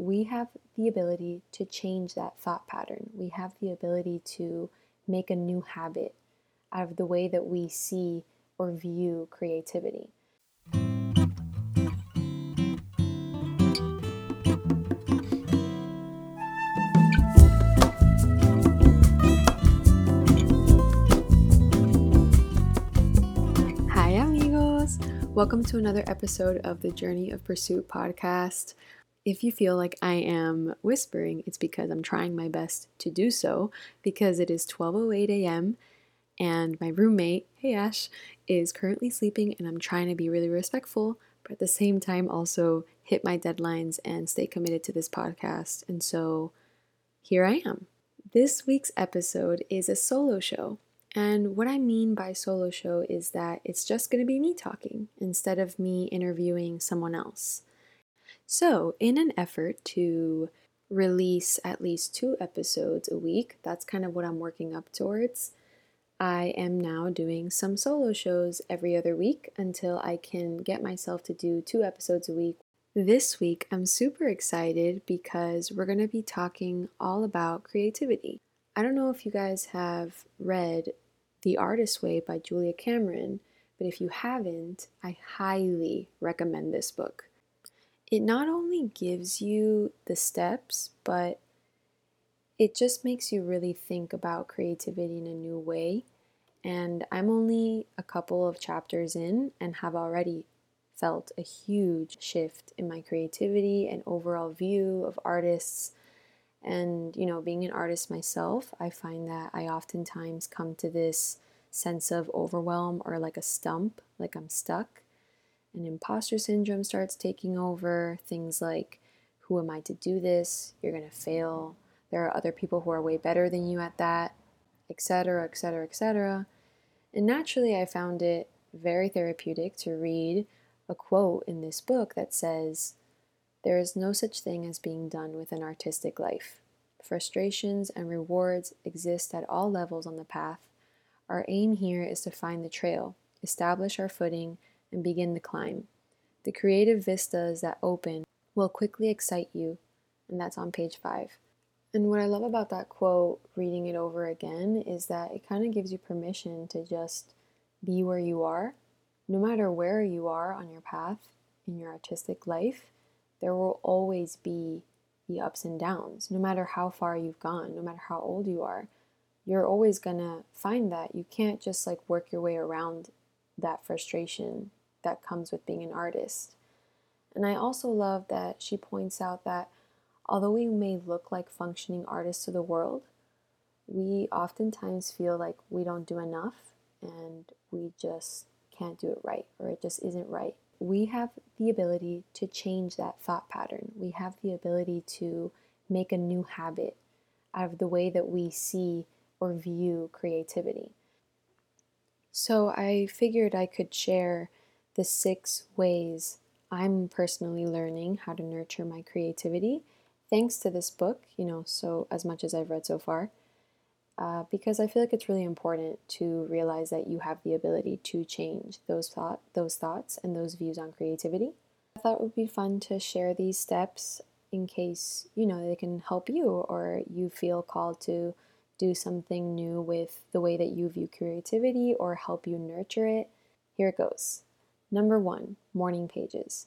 we have the ability to change that thought pattern. We have the ability to make a new habit out of the way that we see or view creativity. Welcome to another episode of the Journey of Pursuit podcast. If you feel like I am whispering, it's because I'm trying my best to do so because it is 12:08 a.m. and my roommate, hey Ash, is currently sleeping and I'm trying to be really respectful, but at the same time also hit my deadlines and stay committed to this podcast. And so here I am. This week's episode is a solo show. And what I mean by solo show is that it's just going to be me talking instead of me interviewing someone else. So, in an effort to release at least two episodes a week, that's kind of what I'm working up towards. I am now doing some solo shows every other week until I can get myself to do two episodes a week. This week, I'm super excited because we're going to be talking all about creativity. I don't know if you guys have read The Artist Way by Julia Cameron, but if you haven't, I highly recommend this book it not only gives you the steps, but it just makes you really think about creativity in a new way. And I'm only a couple of chapters in and have already felt a huge shift in my creativity and overall view of artists. And, you know, being an artist myself, I find that I oftentimes come to this sense of overwhelm or like a stump, like I'm stuck and imposter syndrome starts taking over. Things like, who am I to do this? You're going to fail. There are other people who are way better than you at that, etc., etc., etc. And naturally, I found it very therapeutic to read a quote in this book that says, There is no such thing as being done with an artistic life. Frustrations and rewards exist at all levels on the path. Our aim here is to find the trail, establish our footing, and begin the climb. The creative vistas that open will quickly excite you, and that's on page five. And what I love about that quote, reading it over again, is that it kind of gives you permission to just be where you are. No matter where you are on your path in your artistic life, there will always be the ups and downs. No matter how far you've gone, no matter how old you are, you're always gonna find that you can't just like work your way around that frustration that comes with being an artist. And I also love that she points out that although we may look like functioning artists to the world, we oftentimes feel like we don't do enough and we just can't do it right or it just isn't right. We have the ability to change that thought pattern. We have the ability to make a new habit out of the way that we see or view creativity. So I figured I could share the six ways I'm personally learning how to nurture my creativity thanks to this book, you know, so as much as I've read so far. Uh, because I feel like it's really important to realize that you have the ability to change those thought, those thoughts, and those views on creativity. I thought it would be fun to share these steps in case you know they can help you or you feel called to do something new with the way that you view creativity or help you nurture it. Here it goes. Number one, morning pages.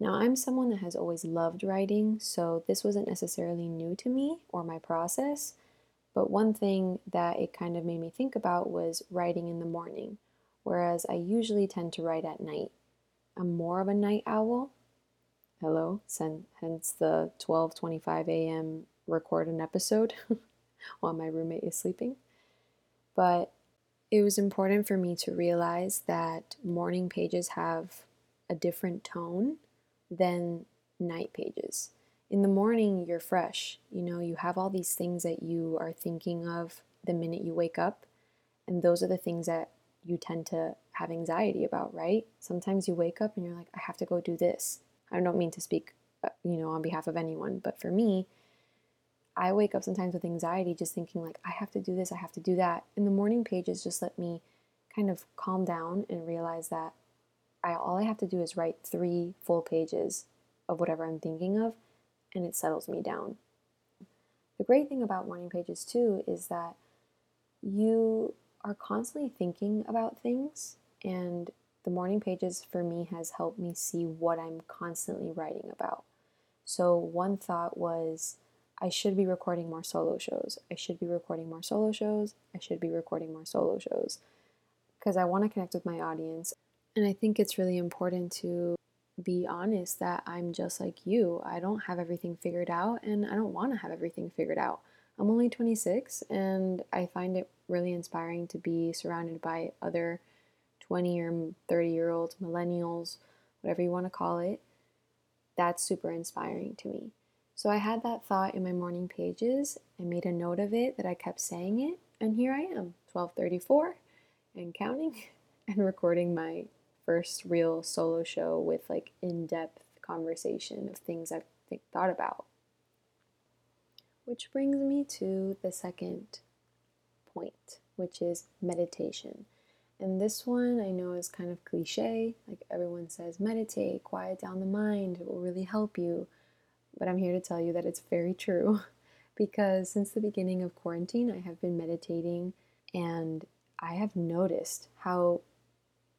Now, I'm someone that has always loved writing, so this wasn't necessarily new to me or my process. But one thing that it kind of made me think about was writing in the morning, whereas I usually tend to write at night. I'm more of a night owl. Hello, hence the 12:25 a.m. record an episode while my roommate is sleeping. But it was important for me to realize that morning pages have a different tone than night pages. In the morning, you're fresh. You know, you have all these things that you are thinking of the minute you wake up. And those are the things that you tend to have anxiety about, right? Sometimes you wake up and you're like, I have to go do this. I don't mean to speak, uh, you know, on behalf of anyone, but for me, I wake up sometimes with anxiety just thinking like I have to do this, I have to do that. And the morning pages just let me kind of calm down and realize that I all I have to do is write 3 full pages of whatever I'm thinking of and it settles me down. The great thing about morning pages, too, is that you are constantly thinking about things, and the morning pages for me has helped me see what I'm constantly writing about. So, one thought was I should be recording more solo shows. I should be recording more solo shows. I should be recording more solo shows because I want to connect with my audience. And I think it's really important to be honest that I'm just like you. I don't have everything figured out and I don't want to have everything figured out. I'm only 26 and I find it really inspiring to be surrounded by other 20 or 30 year olds, millennials, whatever you want to call it. That's super inspiring to me. So I had that thought in my morning pages. I made a note of it that I kept saying it, and here I am, 1234 and counting and recording my first real solo show with like in-depth conversation of things I've think, thought about. Which brings me to the second point, which is meditation. And this one I know is kind of cliche, like everyone says meditate, quiet down the mind, it will really help you. But I'm here to tell you that it's very true because since the beginning of quarantine, I have been meditating and I have noticed how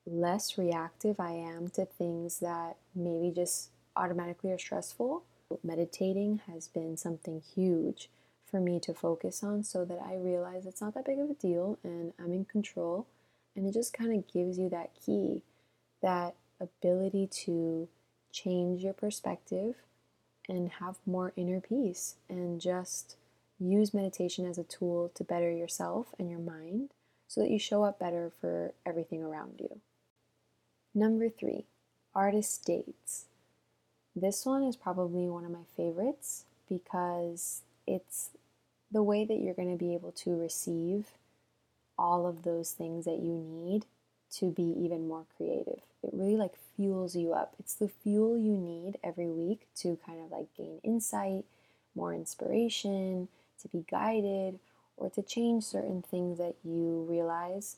less reactive I am to things that maybe just automatically are stressful. Meditating has been something huge for me to focus on so that I realize it's not that big of a deal and I'm in control. And it just kind of gives you that key, that ability to change your perspective and have more inner peace and just use meditation as a tool to better yourself and your mind so that you show up better for everything around you. Number three, artist dates. This one is probably one of my favorites because it's the way that you're going to be able to receive all of those things that you need to be even more creative. It really like fuels you up. It's the fuel you need every week to kind of like gain insight, more inspiration, to be guided, or to change certain things that you realize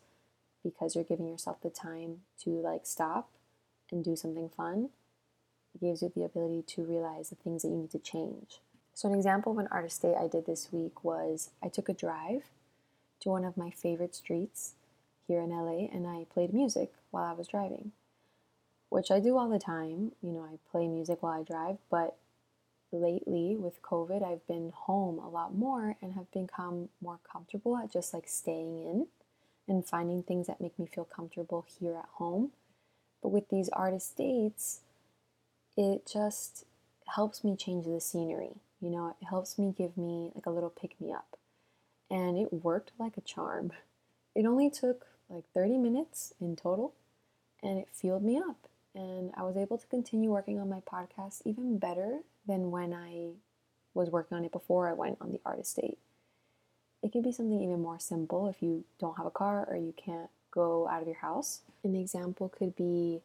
because you're giving yourself the time to like stop and do something fun. It gives you the ability to realize the things that you need to change. So, an example of an artist day I did this week was I took a drive to one of my favorite streets here in LA and I played music while I was driving, which I do all the time. You know, I play music while I drive, but lately with COVID, I've been home a lot more and have become more comfortable at just like staying in and finding things that make me feel comfortable here at home. But with these artist dates, it just helps me change the scenery. You know, it helps me give me like a little pick me up. And it worked like a charm. It only took like 30 minutes in total and it fueled me up. And I was able to continue working on my podcast even better than when I was working on it before I went on the artist date. It can be something even more simple if you don't have a car or you can't go out of your house. An example could be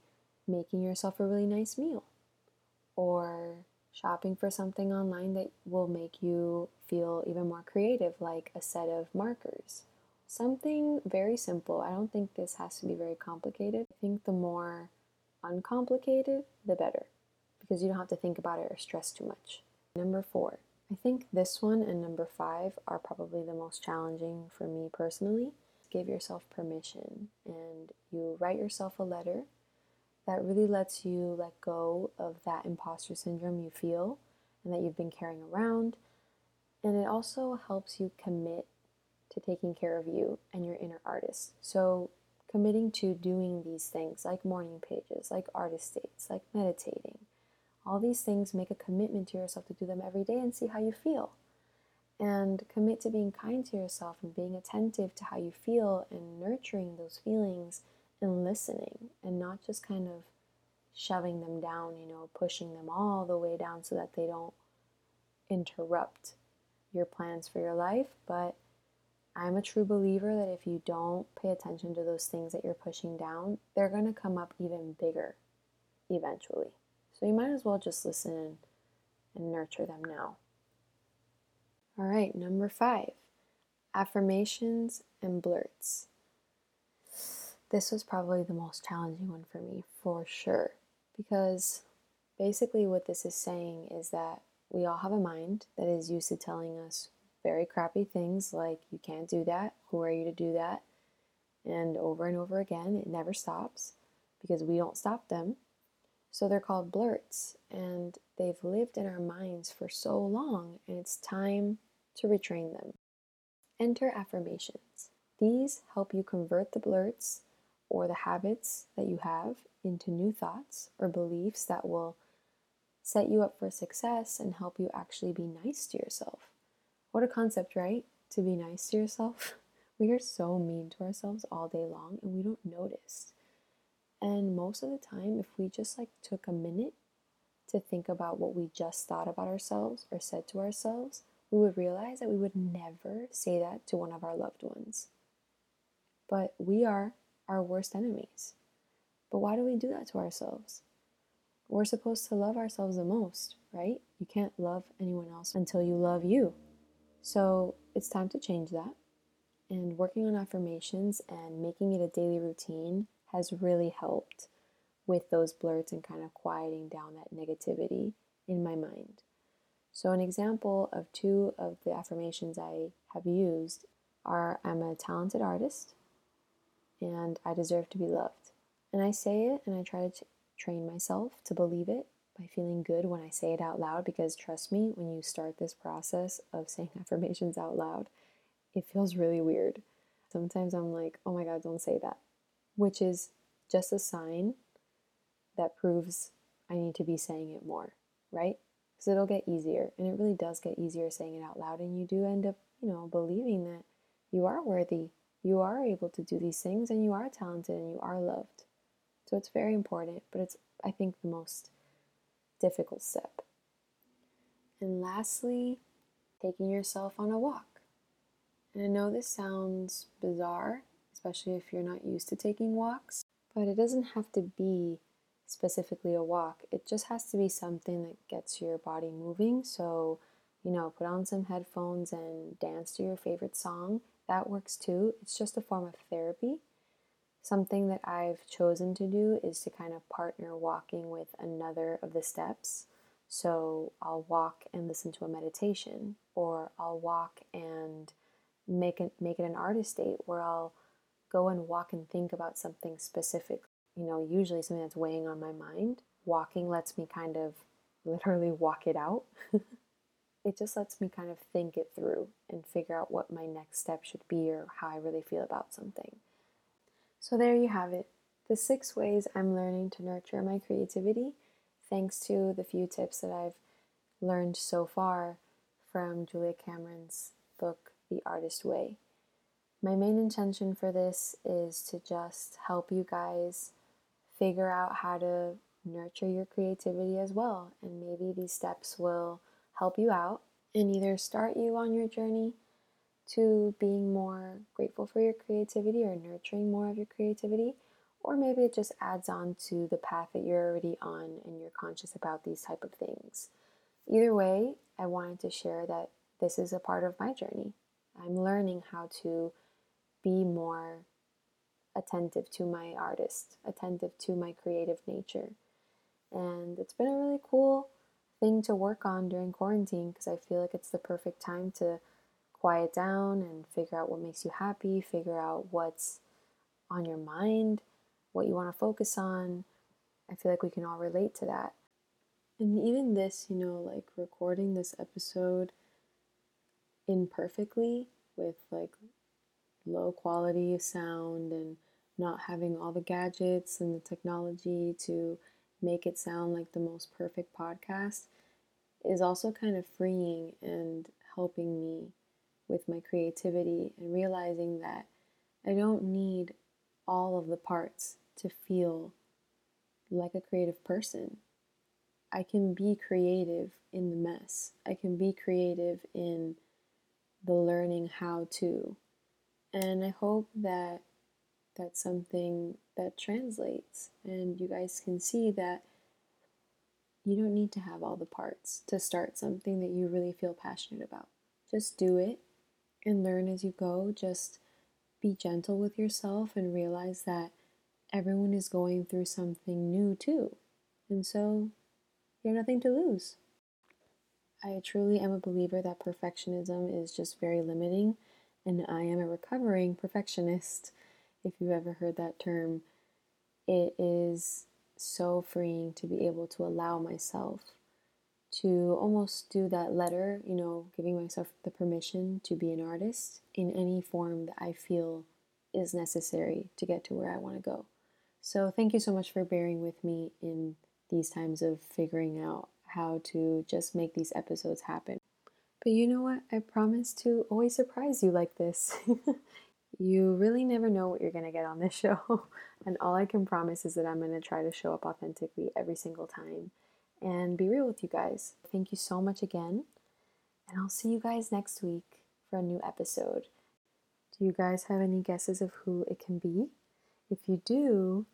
making yourself a really nice meal or shopping for something online that will make you feel even more creative, like a set of markers. Something very simple. I don't think this has to be very complicated. I think the more uncomplicated, the better because you don't have to think about it or stress too much. Number four, I think this one and number five are probably the most challenging for me personally. Give yourself permission and you write yourself a letter that really lets you let go of that imposter syndrome you feel and that you've been carrying around. And it also helps you commit to taking care of you and your inner artist. So, committing to doing these things like morning pages, like artist dates, like meditating, all these things make a commitment to yourself to do them every day and see how you feel. And commit to being kind to yourself and being attentive to how you feel and nurturing those feelings and listening and not just kind of shoving them down, you know, pushing them all the way down so that they don't interrupt your plans for your life. But I'm a true believer that if you don't pay attention to those things that you're pushing down, they're going to come up even bigger eventually. So you might as well just listen and nurture them now. All right, number five affirmations and blurts. This was probably the most challenging one for me, for sure, because basically what this is saying is that we all have a mind that is used to telling us very crappy things like, you can't do that, who are you to do that? And over and over again, it never stops because we don't stop them. So they're called blurts, and they've lived in our minds for so long, and it's time to retrain them. Enter affirmations. These help you convert the blurts or the habits that you have into new thoughts or beliefs that will set you up for success and help you actually be nice to yourself. What a concept, right? To be nice to yourself. We are so mean to ourselves all day long and we don't notice. And most of the time, if we just like took a minute to think about what we just thought about ourselves or said to ourselves, we would realize that we would never say that to one of our loved ones. But we are our worst enemies. But why do we do that to ourselves? We're supposed to love ourselves the most, right? You can't love anyone else until you love you. So it's time to change that. And working on affirmations and making it a daily routine has really helped with those blurts and kind of quieting down that negativity in my mind. So, an example of two of the affirmations I have used are I'm a talented artist and I deserve to be loved. And I say it and I try to train myself to believe it by feeling good when I say it out loud because trust me, when you start this process of saying affirmations out loud, it feels really weird. Sometimes I'm like, oh my God, don't say that, which is just a sign that proves I need to be saying it more, right? Because it'll get easier. And it really does get easier saying it out loud. And you do end up, you know, believing that you are worthy, you are able to do these things, and you are talented and you are loved. So it's very important, but it's, I think, the most difficult step. And lastly, taking yourself on a walk. And I know this sounds bizarre, especially if you're not used to taking walks, but it doesn't have to be specifically a walk. It just has to be something that gets your body moving. So, you know, put on some headphones and dance to your favorite song. That works too. It's just a form of therapy. Something that I've chosen to do is to kind of partner walking with another of the steps. So I'll walk and listen to a meditation, or I'll walk and make it make it an artist date where I'll go and walk and think about something specific. You know, usually something that's weighing on my mind. Walking lets me kind of literally walk it out. it just lets me kind of think it through and figure out what my next step should be or how I really feel about something. So, there you have it the six ways I'm learning to nurture my creativity, thanks to the few tips that I've learned so far from Julia Cameron's book, The Artist Way. My main intention for this is to just help you guys figure out how to nurture your creativity as well. And maybe these steps will help you out and either start you on your journey to being more grateful for your creativity or nurturing more of your creativity, or maybe it just adds on to the path that you're already on and you're conscious about these type of things. Either way, I wanted to share that this is a part of my journey. I'm learning how to be more attentive to my artist, attentive to my creative nature. And it's been a really cool thing to work on during quarantine because I feel like it's the perfect time to quiet down and figure out what makes you happy, figure out what's on your mind, what you want to focus on. I feel like we can all relate to that. And even this, you know, like recording this episode imperfectly with like low quality sound and not having all the gadgets and the technology to make it sound like the most perfect podcast is also kind of freeing and helping me with my creativity and realizing that I don't need all of the parts to feel like a creative person. I can be creative in the mess. I can be creative in the learning how to. And I hope that that's something that translates and you guys can see that you don't need to have all the parts to start something that you really feel passionate about. Just do it and learn as you go. Just be gentle with yourself and realize that everyone is going through something new too. And so you have nothing to lose. I truly am a believer that perfectionism is just very limiting, and I am a recovering perfectionist. If you've ever heard that term, it is so freeing to be able to allow myself to almost do that letter, you know, giving myself the permission to be an artist in any form that I feel is necessary to get to where I want to go. So, thank you so much for bearing with me in these times of figuring out how to just make these episodes happen. But you know what? I promise to always surprise you like this. you really never know what you're going to get on this show. and all I can promise is that I'm going to try to show up authentically every single time and be real with you guys. Thank you so much again. And I'll see you guys next week for a new episode. Do you guys have any guesses of who it can be? If you do,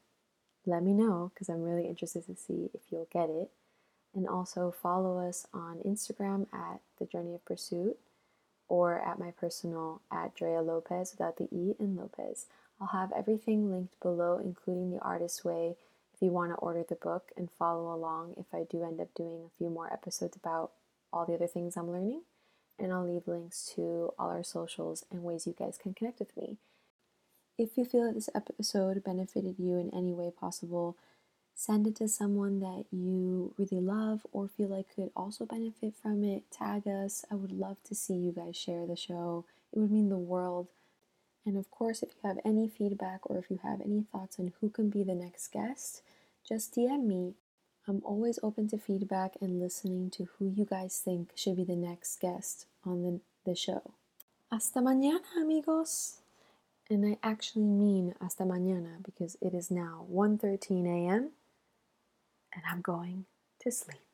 let me know because I'm really interested to see if you'll get it. And also follow us on Instagram at The Journey of Pursuit or at my personal at Drea Lopez without the E in Lopez. I'll have everything linked below, including the artist's way, if you want to order the book and follow along if I do end up doing a few more episodes about all the other things I'm learning. And I'll leave links to all our socials and ways you guys can connect with me. If you feel that this episode benefited you in any way possible, send it to someone that you really love or feel like could also benefit from it. Tag us. I would love to see you guys share the show. It would mean the world. And of course, if you have any feedback or if you have any thoughts on who can be the next guest, just DM me. I'm always open to feedback and listening to who you guys think should be the next guest on the, the show. Hasta mañana, amigos! And I actually mean hasta mañana because it is now 1:13 a.m and I'm going to sleep.